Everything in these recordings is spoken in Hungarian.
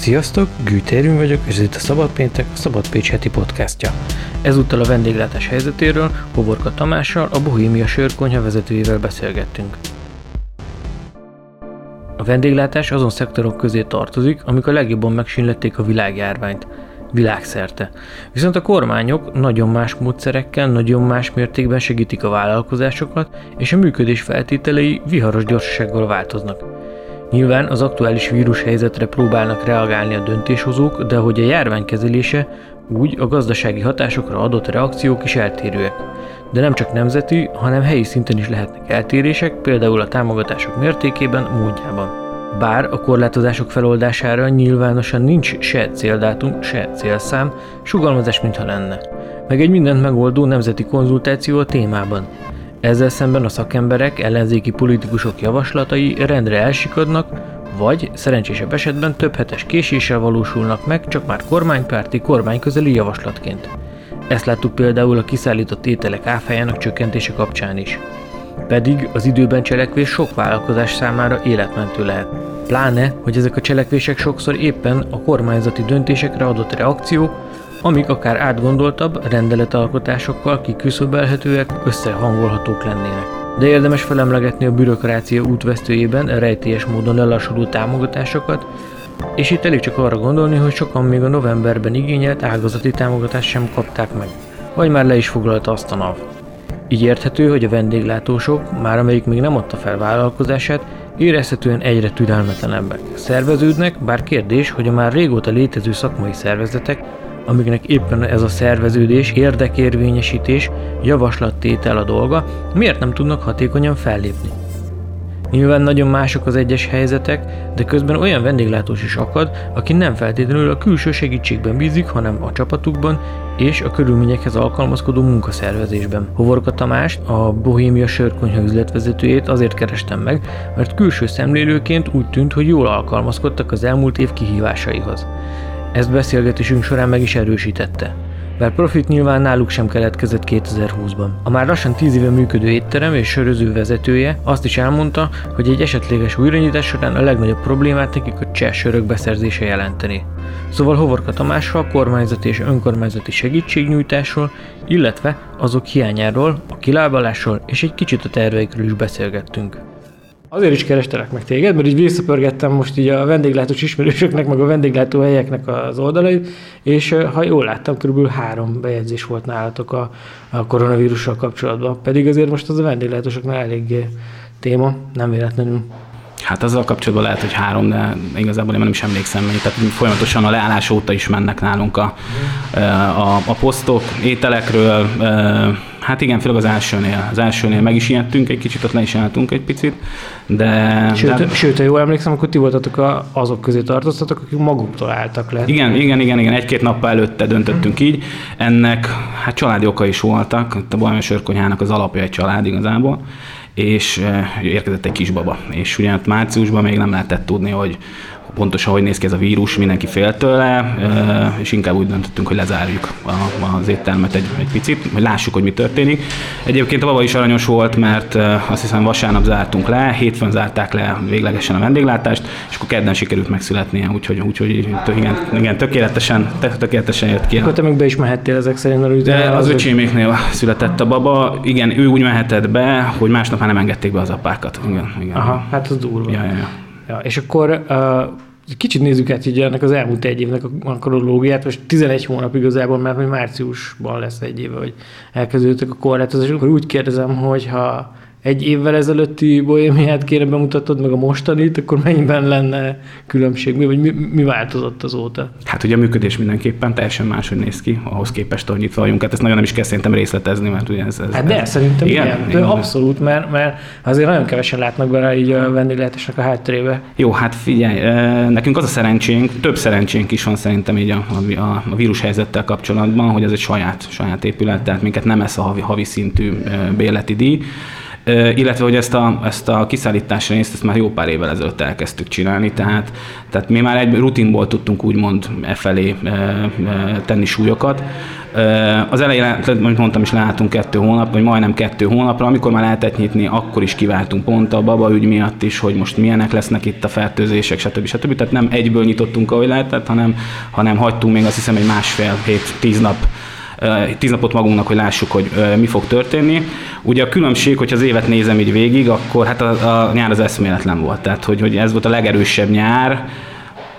Sziasztok, Gűtérünk vagyok, és ez itt a Szabad Péntek, a Szabad Pécs heti podcastja. Ezúttal a vendéglátás helyzetéről Hoborka Tamással, a Bohémia Sörkonyha vezetőjével beszélgettünk. A vendéglátás azon szektorok közé tartozik, amik a legjobban megsínlették a világjárványt, világszerte. Viszont a kormányok nagyon más módszerekkel, nagyon más mértékben segítik a vállalkozásokat, és a működés feltételei viharos gyorsasággal változnak. Nyilván az aktuális vírushelyzetre próbálnak reagálni a döntéshozók, de hogy a járvány kezelése, úgy a gazdasági hatásokra adott reakciók is eltérőek. De nem csak nemzeti, hanem helyi szinten is lehetnek eltérések, például a támogatások mértékében, módjában. Bár a korlátozások feloldására nyilvánosan nincs se céldátum, se célszám, sugalmazás mintha lenne. Meg egy mindent megoldó nemzeti konzultáció a témában. Ezzel szemben a szakemberek, ellenzéki politikusok javaslatai rendre elsikadnak, vagy szerencsésebb esetben több hetes késéssel valósulnak meg, csak már kormánypárti, kormányközeli javaslatként. Ezt láttuk például a kiszállított ételek áfájának csökkentése kapcsán is. Pedig az időben cselekvés sok vállalkozás számára életmentő lehet. Pláne, hogy ezek a cselekvések sokszor éppen a kormányzati döntésekre adott reakciók, amik akár átgondoltabb rendeletalkotásokkal kiküszöbölhetőek, összehangolhatók lennének. De érdemes felemlegetni a bürokrácia útvesztőjében rejtélyes módon lelassuló támogatásokat, és itt elég csak arra gondolni, hogy sokan még a novemberben igényelt ágazati támogatást sem kapták meg, vagy már le is foglalta azt a NAV. Így érthető, hogy a vendéglátósok, már amelyik még nem adta fel vállalkozását, érezhetően egyre türelmetlenebbek. Szerveződnek, bár kérdés, hogy a már régóta létező szakmai szervezetek amiknek éppen ez a szerveződés, érdekérvényesítés, javaslattétel a dolga, miért nem tudnak hatékonyan fellépni? Nyilván nagyon mások az egyes helyzetek, de közben olyan vendéglátós is akad, aki nem feltétlenül a külső segítségben bízik, hanem a csapatukban és a körülményekhez alkalmazkodó munkaszervezésben. Hovorka Tamást, a Bohémia sörkonyha üzletvezetőjét azért kerestem meg, mert külső szemlélőként úgy tűnt, hogy jól alkalmazkodtak az elmúlt év kihívásaihoz. Ezt beszélgetésünk során meg is erősítette. Bár profit nyilván náluk sem keletkezett 2020-ban. A már lassan 10 éve működő étterem és söröző vezetője azt is elmondta, hogy egy esetleges újranyitás során a legnagyobb problémát nekik a cseh sörök beszerzése jelenteni. Szóval Hovorka Tamással kormányzati és önkormányzati segítségnyújtásról, illetve azok hiányáról, a kilábalásról és egy kicsit a terveikről is beszélgettünk. Azért is kerestelek meg téged, mert így visszapörgettem most így a vendéglátós ismerősöknek, meg a vendéglátó helyeknek az oldalait, és ha jól láttam, kb. három bejegyzés volt nálatok a, a koronavírussal kapcsolatban. Pedig azért most az a vendéglátósoknál eléggé téma, nem véletlenül. Hát azzal kapcsolatban lehet, hogy három, de igazából én nem is emlékszem, mert tehát folyamatosan a leállás óta is mennek nálunk a, a, a posztok, ételekről, Hát igen, főleg az elsőnél. Az elsőnél meg is ijedtünk egy kicsit, ott le is álltunk egy picit, de... Sőt, de... sőt ha jól emlékszem, akkor ti voltatok a, azok közé tartoztatok, akik maguktól álltak le. Igen, igen, igen, igen. Egy-két nappal előtte döntöttünk így. Ennek hát családi oka is voltak. A Bohemia Sörkonyhának az alapja egy család igazából és eh, érkezett egy kisbaba. És ugye márciusban még nem lehetett tudni, hogy pontosan hogy néz ki ez a vírus, mindenki fél tőle, és inkább úgy döntöttünk, hogy lezárjuk az éttermet egy, egy picit, hogy lássuk, hogy mi történik. Egyébként a baba is aranyos volt, mert azt hiszem vasárnap zártunk le, hétfőn zárták le véglegesen a vendéglátást, és akkor kedden sikerült megszületnie, úgyhogy, úgyhogy igen, igen, tökéletesen, tökéletesen jött ki. Akkor te meg be is mehettél ezek szerint, mert ugye az, az öcséméknél született a baba. Igen, ő úgy mehetett be, hogy másnap már nem engedték be az apákat. Igen, igen. Aha, hát az durva. Ja, ja, ja. Ja, és akkor uh, kicsit nézzük át így ennek az elmúlt egy évnek a kronológiát, most 11 hónap igazából, mert hogy márciusban lesz egy éve, hogy elkezdődtek a korlátozások, akkor úgy kérdezem, hogy ha egy évvel ezelőtti bohémiát kéne bemutatod, meg a mostanit, akkor mennyiben lenne különbség, mi, vagy mi, mi változott azóta? Hát ugye a működés mindenképpen teljesen máshogy néz ki, ahhoz képest, hogy nyitva vagyunk. Hát ezt nagyon nem is kell szerintem részletezni, mert ugye ez... ez hát de ez, szerintem igen, igen, igen, abszolút, mert, mert azért nagyon kevesen látnak bele így a vendéglátásnak a hátterébe. Jó, hát figyelj, nekünk az a szerencsénk, több szerencsénk is van szerintem így a, a, a vírus helyzettel kapcsolatban, hogy ez egy saját, saját épület, tehát minket nem ez a havi, havi szintű bérleti díj, illetve hogy ezt a, ezt a kiszállítási részt ezt már jó pár évvel ezelőtt elkezdtük csinálni, tehát, tehát mi már egy rutinból tudtunk úgymond e felé tenni súlyokat. Az elején, mint mondtam is, leálltunk kettő hónap, vagy majdnem kettő hónapra, amikor már lehetett nyitni, akkor is kiváltunk pont a baba ügy miatt is, hogy most milyenek lesznek itt a fertőzések, stb. stb. Tehát nem egyből nyitottunk, ahogy lehetett, hanem, hanem hagytunk még azt hiszem egy másfél hét, tíz nap tíz napot magunknak, hogy lássuk, hogy mi fog történni. Ugye a különbség, hogyha az évet nézem így végig, akkor hát a, a nyár az eszméletlen volt. Tehát, hogy, hogy ez volt a legerősebb nyár,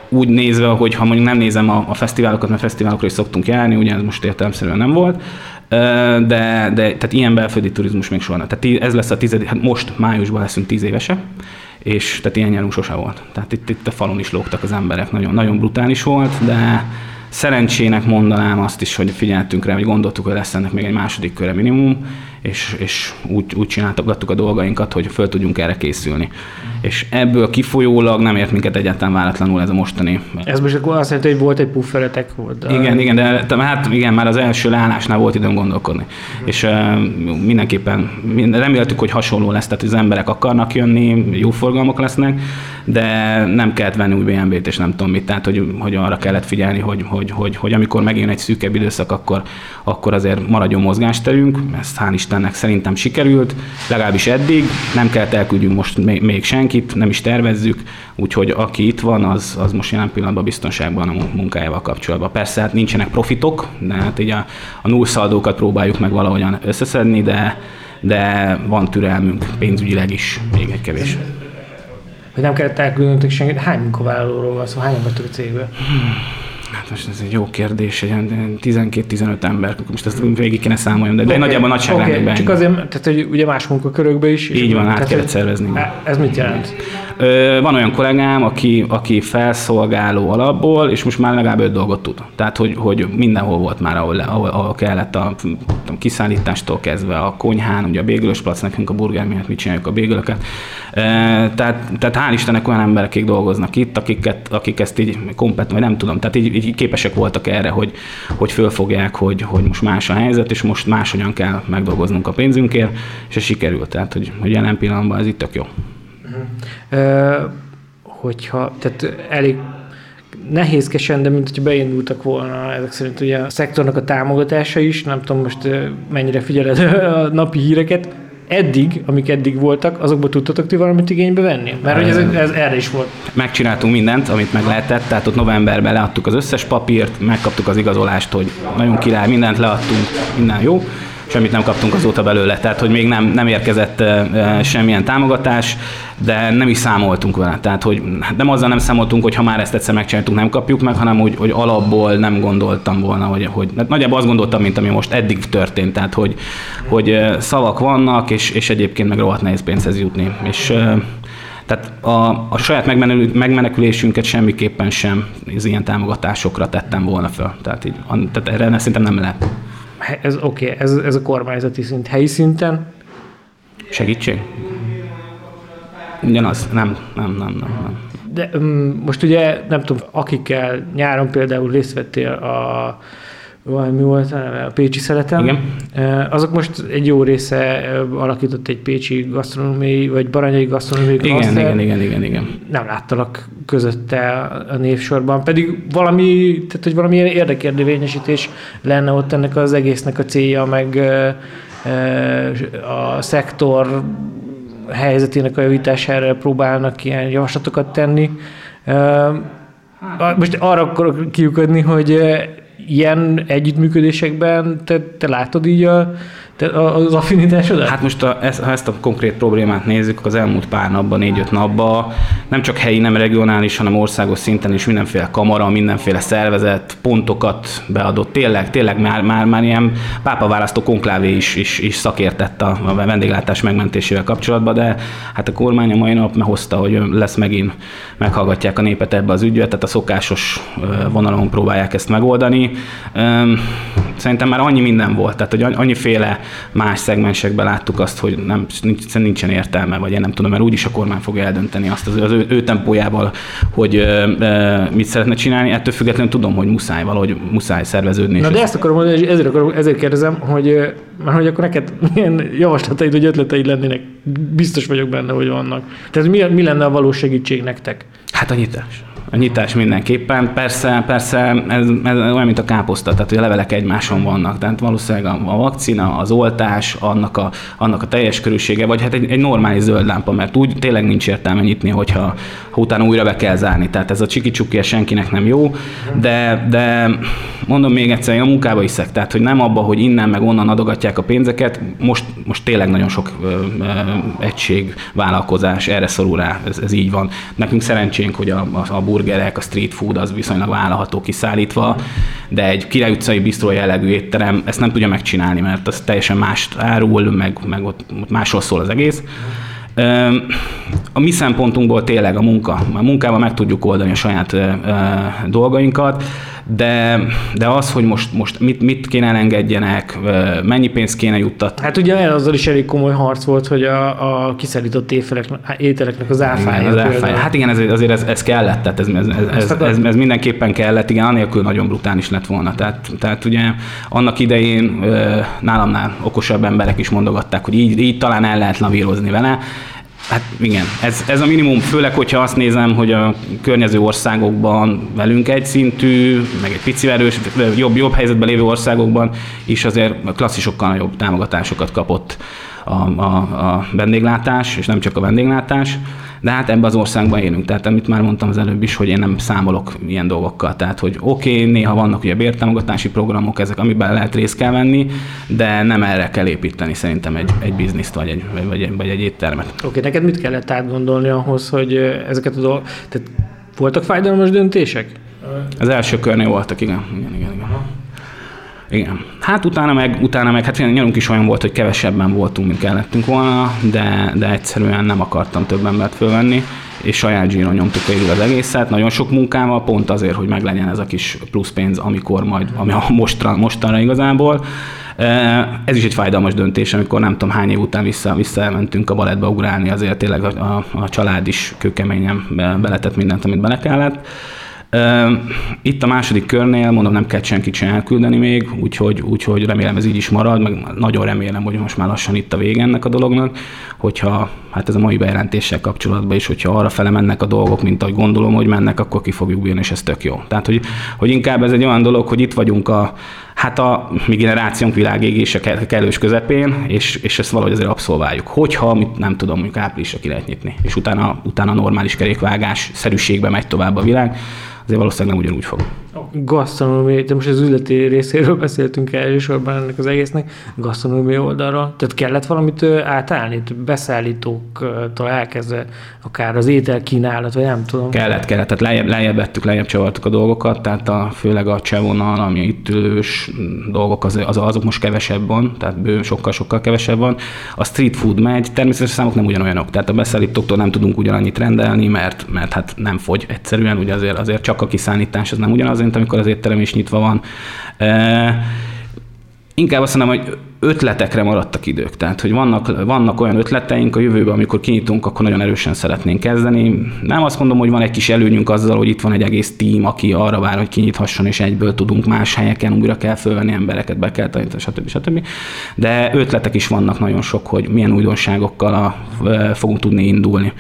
úgy nézve, hogy ha mondjuk nem nézem a, a fesztiválokat, mert fesztiválokra is szoktunk járni, ugye ez most értelemszerűen nem volt, de, de tehát ilyen belföldi turizmus még soha. Tehát ez lesz a tizedik, hát most májusban leszünk tíz évese, és tehát ilyen nyarunk sose volt. Tehát itt, itt a falon is lógtak az emberek, nagyon, nagyon brutális volt, de szerencsének mondanám azt is, hogy figyeltünk rá, hogy gondoltuk, hogy lesz ennek még egy második köre minimum, és, és úgy, úgy csináltattuk a dolgainkat, hogy föl tudjunk erre készülni. És ebből kifolyólag nem ért minket egyáltalán váratlanul ez a mostani. Ez most akkor azt jelenti, hogy volt egy pufferetek volt. Igen, igen, de hát igen, már az első leállásnál volt időm gondolkodni. Uh-huh. És uh, mindenképpen reméltük, hogy hasonló lesz, tehát az emberek akarnak jönni, jó forgalmak lesznek, de nem kellett venni új BMW-t, és nem tudom mit, tehát hogy, hogy arra kellett figyelni, hogy, hogy, hogy, hogy amikor megjön egy szűkebb időszak, akkor, akkor azért maradjon mozgásterünk, ezt hál' Istennek szerintem sikerült, legalábbis eddig, nem kellett elküldjünk most még, senkit, nem is tervezzük, úgyhogy aki itt van, az, az most jelen pillanatban biztonságban a munkájával kapcsolatban. Persze hát nincsenek profitok, de hát így a, a nullszaldókat próbáljuk meg valahogyan összeszedni, de, de van türelmünk pénzügyileg is, még egy kevés hogy nem kellett elküldenötök senkit. Hány munkavállalóról van szó? Hányan vagytok a cégben? Hát most ez egy jó kérdés, egy 12-15 ember, most ezt végig kéne számoljam, de, de okay. nagyjából nagyságrendben. Okay. Csak azért, tehát hogy ugye más munkakörökbe is. Így van, át kellett szervezni. Ez mit jelent? Van olyan kollégám, aki, aki felszolgáló alapból, és most már legalább öt dolgot tud. Tehát, hogy, hogy mindenhol volt már, ahol, ahol, ahol kellett a, a kiszállítástól kezdve, a konyhán, ugye a bégülös plac, nekünk a burger miatt mit csináljuk a bégülöket. Tehát, tehát hál' Istennek olyan emberek, akik dolgoznak itt, akiket, akik ezt így komplet, vagy nem tudom, tehát így, így képesek voltak erre, hogy, hogy fölfogják, hogy, hogy most más a helyzet, és most máshogyan kell megdolgoznunk a pénzünkért, és ez sikerült. Tehát, hogy, hogy jelen pillanatban ez itt tök jó. Uh, hogyha, tehát elég nehézkesen, de mint hogyha beindultak volna ezek szerint ugye a szektornak a támogatása is, nem tudom most mennyire figyeled a napi híreket, eddig, amik eddig voltak, azokból tudtatok ti valamit igénybe venni? Mert hogy ez, ez erre is volt. Megcsináltunk mindent, amit meg lehetett, tehát ott novemberben leadtuk az összes papírt, megkaptuk az igazolást, hogy nagyon király, mindent leadtunk, minden jó semmit nem kaptunk azóta belőle, tehát hogy még nem, nem érkezett semmilyen támogatás, de nem is számoltunk vele. Tehát, hogy nem azzal nem számoltunk, hogy ha már ezt egyszer megcsináltuk, nem kapjuk meg, hanem hogy, hogy alapból nem gondoltam volna, hogy, hogy hát nagyjából azt gondoltam, mint ami most eddig történt. Tehát, hogy, hogy szavak vannak, és, és egyébként meg rohadt nehéz pénzhez jutni. És tehát a, a saját megmenekülésünket semmiképpen sem az ilyen támogatásokra tettem volna föl. Tehát, így, tehát erre szerintem nem lehet ez oké, okay, ez, ez a kormányzati szint. Helyi szinten? Segítség? Ugyanaz? Nem, nem, nem, nem. nem. De um, most ugye, nem tudom, akikkel nyáron például részt vettél a valami volt, a Pécsi Szeletem. Igen. Azok most egy jó része alakított egy pécsi gasztronómiai, vagy baranyai gasztronómiai igen, igen, igen, igen, igen, igen. Nem láttalak közötte a névsorban, pedig valami, tehát hogy valamilyen érdekérvényesítés lenne ott ennek az egésznek a célja, meg a szektor helyzetének a javítására próbálnak ilyen javaslatokat tenni. Most arra akarok kiukadni, hogy ilyen együttműködésekben te, te látod így a, te, az affinitásodat? Hát most a, ezt, ha ezt a konkrét problémát nézzük, az elmúlt pár napban, négy-öt napban nem csak helyi, nem regionális, hanem országos szinten is mindenféle kamara, mindenféle szervezet pontokat beadott. Tényleg, tényleg már, már, már ilyen pápaválasztó konklávé is, is, is szakértett a, a vendéglátás megmentésével kapcsolatban, de hát a kormány a mai nap hozta, hogy lesz megint, meghallgatják a népet ebbe az ügybe, tehát a szokásos vonalon próbálják ezt megoldani. Szerintem már annyi minden volt, tehát hogy annyiféle más szegmensekben láttuk azt, hogy nem, nincs, nincsen értelme, vagy én nem tudom, mert úgyis a kormány fogja eldönteni azt az, az ő, ő tempójával, hogy ö, ö, mit szeretne csinálni. Ettől függetlenül tudom, hogy muszáj valahogy muszáj szerveződni. Na de ezt akarom mondani, és ezért, akarom, ezért kérdezem, hogy, mert hogy akkor neked milyen javaslataid vagy ötleteid lennének, biztos vagyok benne, hogy vannak. Tehát mi, mi lenne a valós segítség nektek? Hát a nyitás. A nyitás mindenképpen. Persze, persze ez, ez olyan, mint a káposzta, tehát hogy a levelek egymáson vannak. Tehát valószínűleg a, a vakcina, az oltás, annak a, annak a teljes körülsége, vagy hát egy, egy normális zöld lámpa, mert úgy tényleg nincs értelme nyitni, hogyha ha utána újra be kell zárni. Tehát ez a csiki senkinek nem jó, de, de mondom még egyszer, én a munkába hiszek, tehát hogy nem abba, hogy innen meg onnan adogatják a pénzeket, most, most tényleg nagyon sok ö, ö, egység, vállalkozás erre szorul rá, ez, ez így van. Nekünk szerencsénk, hogy a, a, a burgerek, a street food az viszonylag vállalható kiszállítva, de egy Király utcai bistró jellegű étterem ezt nem tudja megcsinálni, mert az teljesen mást árul, meg, meg ott, ott másról szól az egész. A mi szempontunkból tényleg a munka. A munkával meg tudjuk oldani a saját dolgainkat, de, de az, hogy most, most mit, mit kéne elengedjenek, mennyi pénzt kéne juttatni. Hát ugye azzal is elég komoly harc volt, hogy a, a kiszállított ételeknek az áfája. Igen, az áfája. Hát igen, ez, azért ez, ez kellett, tehát ez, ez, ez, ez, ez, ez, mindenképpen kellett, igen, anélkül nagyon brutális lett volna. Tehát, tehát ugye annak idején nálamnál okosabb emberek is mondogatták, hogy így, így talán el lehet lavírozni vele, Hát igen, ez, ez a minimum, főleg, hogyha azt nézem, hogy a környező országokban velünk egy szintű, meg egy pici erős, jobb, jobb helyzetben lévő országokban is azért klasszisokkal nagyobb támogatásokat kapott a, a, a vendéglátás, és nem csak a vendéglátás. De hát ebben az országban élünk. Tehát amit már mondtam az előbb is, hogy én nem számolok ilyen dolgokkal. Tehát, hogy oké, okay, néha vannak ugye bértámogatási programok, ezek, amiben lehet részt kell venni, de nem erre kell építeni szerintem egy, egy bizniszt vagy egy, vagy, egy, vagy egy éttermet. Oké, okay, neked mit kellett átgondolni ahhoz, hogy ezeket a dolgokat... Tehát voltak fájdalmas döntések? Az első körnél voltak, igen. igen, igen, igen. Igen. Hát utána meg, utána meg, hát nyarunk is olyan volt, hogy kevesebben voltunk, mint kellettünk volna, de, de egyszerűen nem akartam több embert fölvenni, és saját zsíron nyomtuk végül az egészet, nagyon sok munkával, pont azért, hogy meglegyen ez a kis plusz pénz, amikor majd, ami a mostra, mostanra igazából. Ez is egy fájdalmas döntés, amikor nem tudom hány év után vissza, visszamentünk a balettbe ugrálni, azért tényleg a, a, a család is kőkeményen beletett mindent, amit bele kellett. Itt a második körnél, mondom, nem kell senkit sem elküldeni még, úgyhogy, úgyhogy remélem ez így is marad, meg nagyon remélem, hogy most már lassan itt a vége ennek a dolognak, hogyha hát ez a mai bejelentéssel kapcsolatban is, hogyha arra fele mennek a dolgok, mint ahogy gondolom, hogy mennek, akkor ki fogjuk bírni, és ez tök jó. Tehát, hogy, hogy inkább ez egy olyan dolog, hogy itt vagyunk a, hát a mi generációnk világégése kellős közepén, és, és ezt valahogy azért abszolváljuk. Hogyha, mit nem tudom, mondjuk áprilisra ki lehet nyitni, és utána, utána normális kerékvágás szerűségbe megy tovább a világ, azért valószínűleg nem ugyanúgy fog. Gasztronómiai, de most az üzleti részéről beszéltünk elsősorban ennek az egésznek, gasztronómiai oldalra. Tehát kellett valamit átállni, beszállítóktól elkezdve, akár az ételkínálat, vagy nem tudom. Kellett, kellett, tehát lejjebb, lejjebb vettük, lejjebb csavartuk a dolgokat, tehát a, főleg a csevonal, ami itt ülős dolgok, az, az, azok most kevesebb van, tehát bő, sokkal, sokkal kevesebb van. A street food megy, természetesen számok nem ugyanolyanok, tehát a beszállítóktól nem tudunk ugyanannyit rendelni, mert, mert hát nem fogy egyszerűen, ugye azért, azért csak a kiszállítás az nem ugyanaz, mint amikor az étterem is nyitva van. Inkább azt mondom, hogy ötletekre maradtak idők. Tehát, hogy vannak, vannak olyan ötleteink a jövőben, amikor kinyitunk, akkor nagyon erősen szeretnénk kezdeni. Nem azt mondom, hogy van egy kis előnyünk azzal, hogy itt van egy egész tím, aki arra vár, hogy kinyithasson, és egyből tudunk más helyeken, újra kell fölvenni embereket, be kell tanítani, stb. stb. De ötletek is vannak nagyon sok, hogy milyen újdonságokkal a, fogunk tudni indulni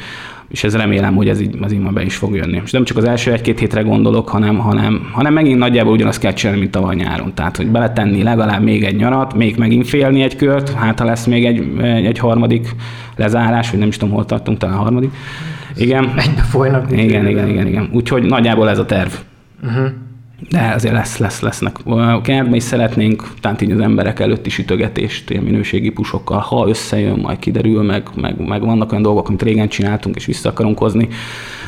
és ez remélem, hogy ez így, az így be is fog jönni. És nem csak az első egy-két hétre gondolok, hanem, hanem, hanem megint nagyjából ugyanazt kell csinálni, mint tavaly nyáron. Tehát, hogy beletenni legalább még egy nyarat, még megint félni egy kört, hát ha lesz még egy, egy, egy harmadik lezárás, vagy nem is tudom, hol tartunk, talán a harmadik. Igen. Egybe folynak. Igen, igen, igen, igen. Úgyhogy nagyjából ez a terv. Uh-huh. De azért lesz, lesz, lesznek. Kertben is szeretnénk, tehát így az emberek előtti sütögetést ilyen minőségi pusokkal, ha összejön, majd kiderül, meg, meg, meg vannak olyan dolgok, amit régen csináltunk, és vissza akarunk hozni.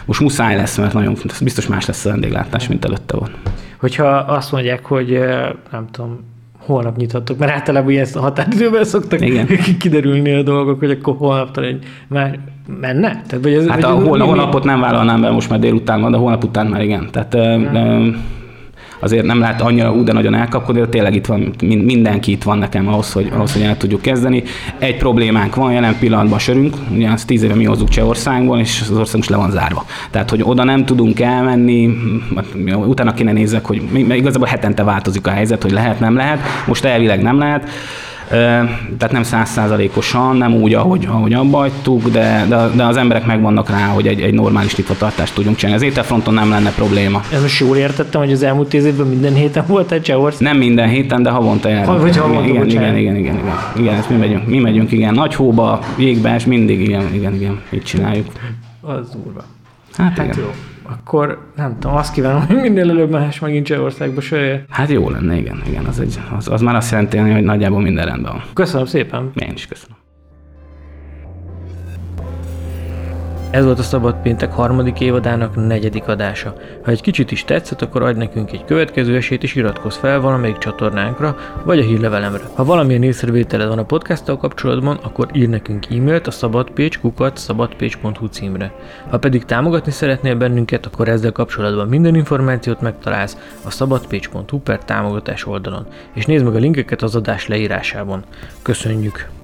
Most muszáj lesz, mert nagyon biztos más lesz a vendéglátás, mint előtte van. Hogyha azt mondják, hogy nem tudom, holnap nyithatok, mert általában ilyen határidőben szoktak Igen. kiderülni a dolgok, hogy akkor holnap egy már menne? Tehát, vagy ez, hát vagy a holnap, holnapot nem vállalnám be, most már délután van, de holnap után már igen. Tehát, hmm azért nem lehet annyira úgy, de nagyon elkapkodni, de tényleg itt van, mindenki itt van nekem ahhoz, hogy, ahhoz, hogy el tudjuk kezdeni. Egy problémánk van jelen pillanatban sörünk, ugye az tíz éve mi hozzuk Csehországból, és az ország most le van zárva. Tehát, hogy oda nem tudunk elmenni, utána kéne nézek, hogy igazából hetente változik a helyzet, hogy lehet, nem lehet. Most elvileg nem lehet tehát nem százszázalékosan, nem úgy, ahogy, ahogy abba hagytuk, de, de, de, az emberek megvannak rá, hogy egy, egy normális nyitvatartást tudjunk csinálni. Az ételfronton nem lenne probléma. Ez most jól értettem, hogy az elmúlt tíz évben minden héten volt egy Csehország? Nem minden héten, de havonta járunk. Ha, havonta, igen, igen, igen, igen, igen, igen, igen, ezt mi megyünk, mi megyünk, igen, nagy hóba, jégbe, és mindig, igen, igen, igen, így csináljuk. Az durva. Hát, hát igen. jó akkor nem tudom, azt kívánom, hogy minél előbb más megint Csehországba sörje. Hát jó lenne, igen, igen, az, egy, az, az már azt jelenti, hogy nagyjából minden rendben van. Köszönöm szépen. Én is köszönöm. Ez volt a Szabad Péntek harmadik évadának negyedik adása. Ha egy kicsit is tetszett, akkor adj nekünk egy következő esélyt és iratkozz fel valamelyik csatornánkra, vagy a hírlevelemre. Ha valamilyen észrevételed van a podcasttal kapcsolatban, akkor ír nekünk e-mailt a szabadpécs kukat szabadpécs.hu címre. Ha pedig támogatni szeretnél bennünket, akkor ezzel kapcsolatban minden információt megtalálsz a szabadpécs.hu per támogatás oldalon, és nézd meg a linkeket az adás leírásában. Köszönjük!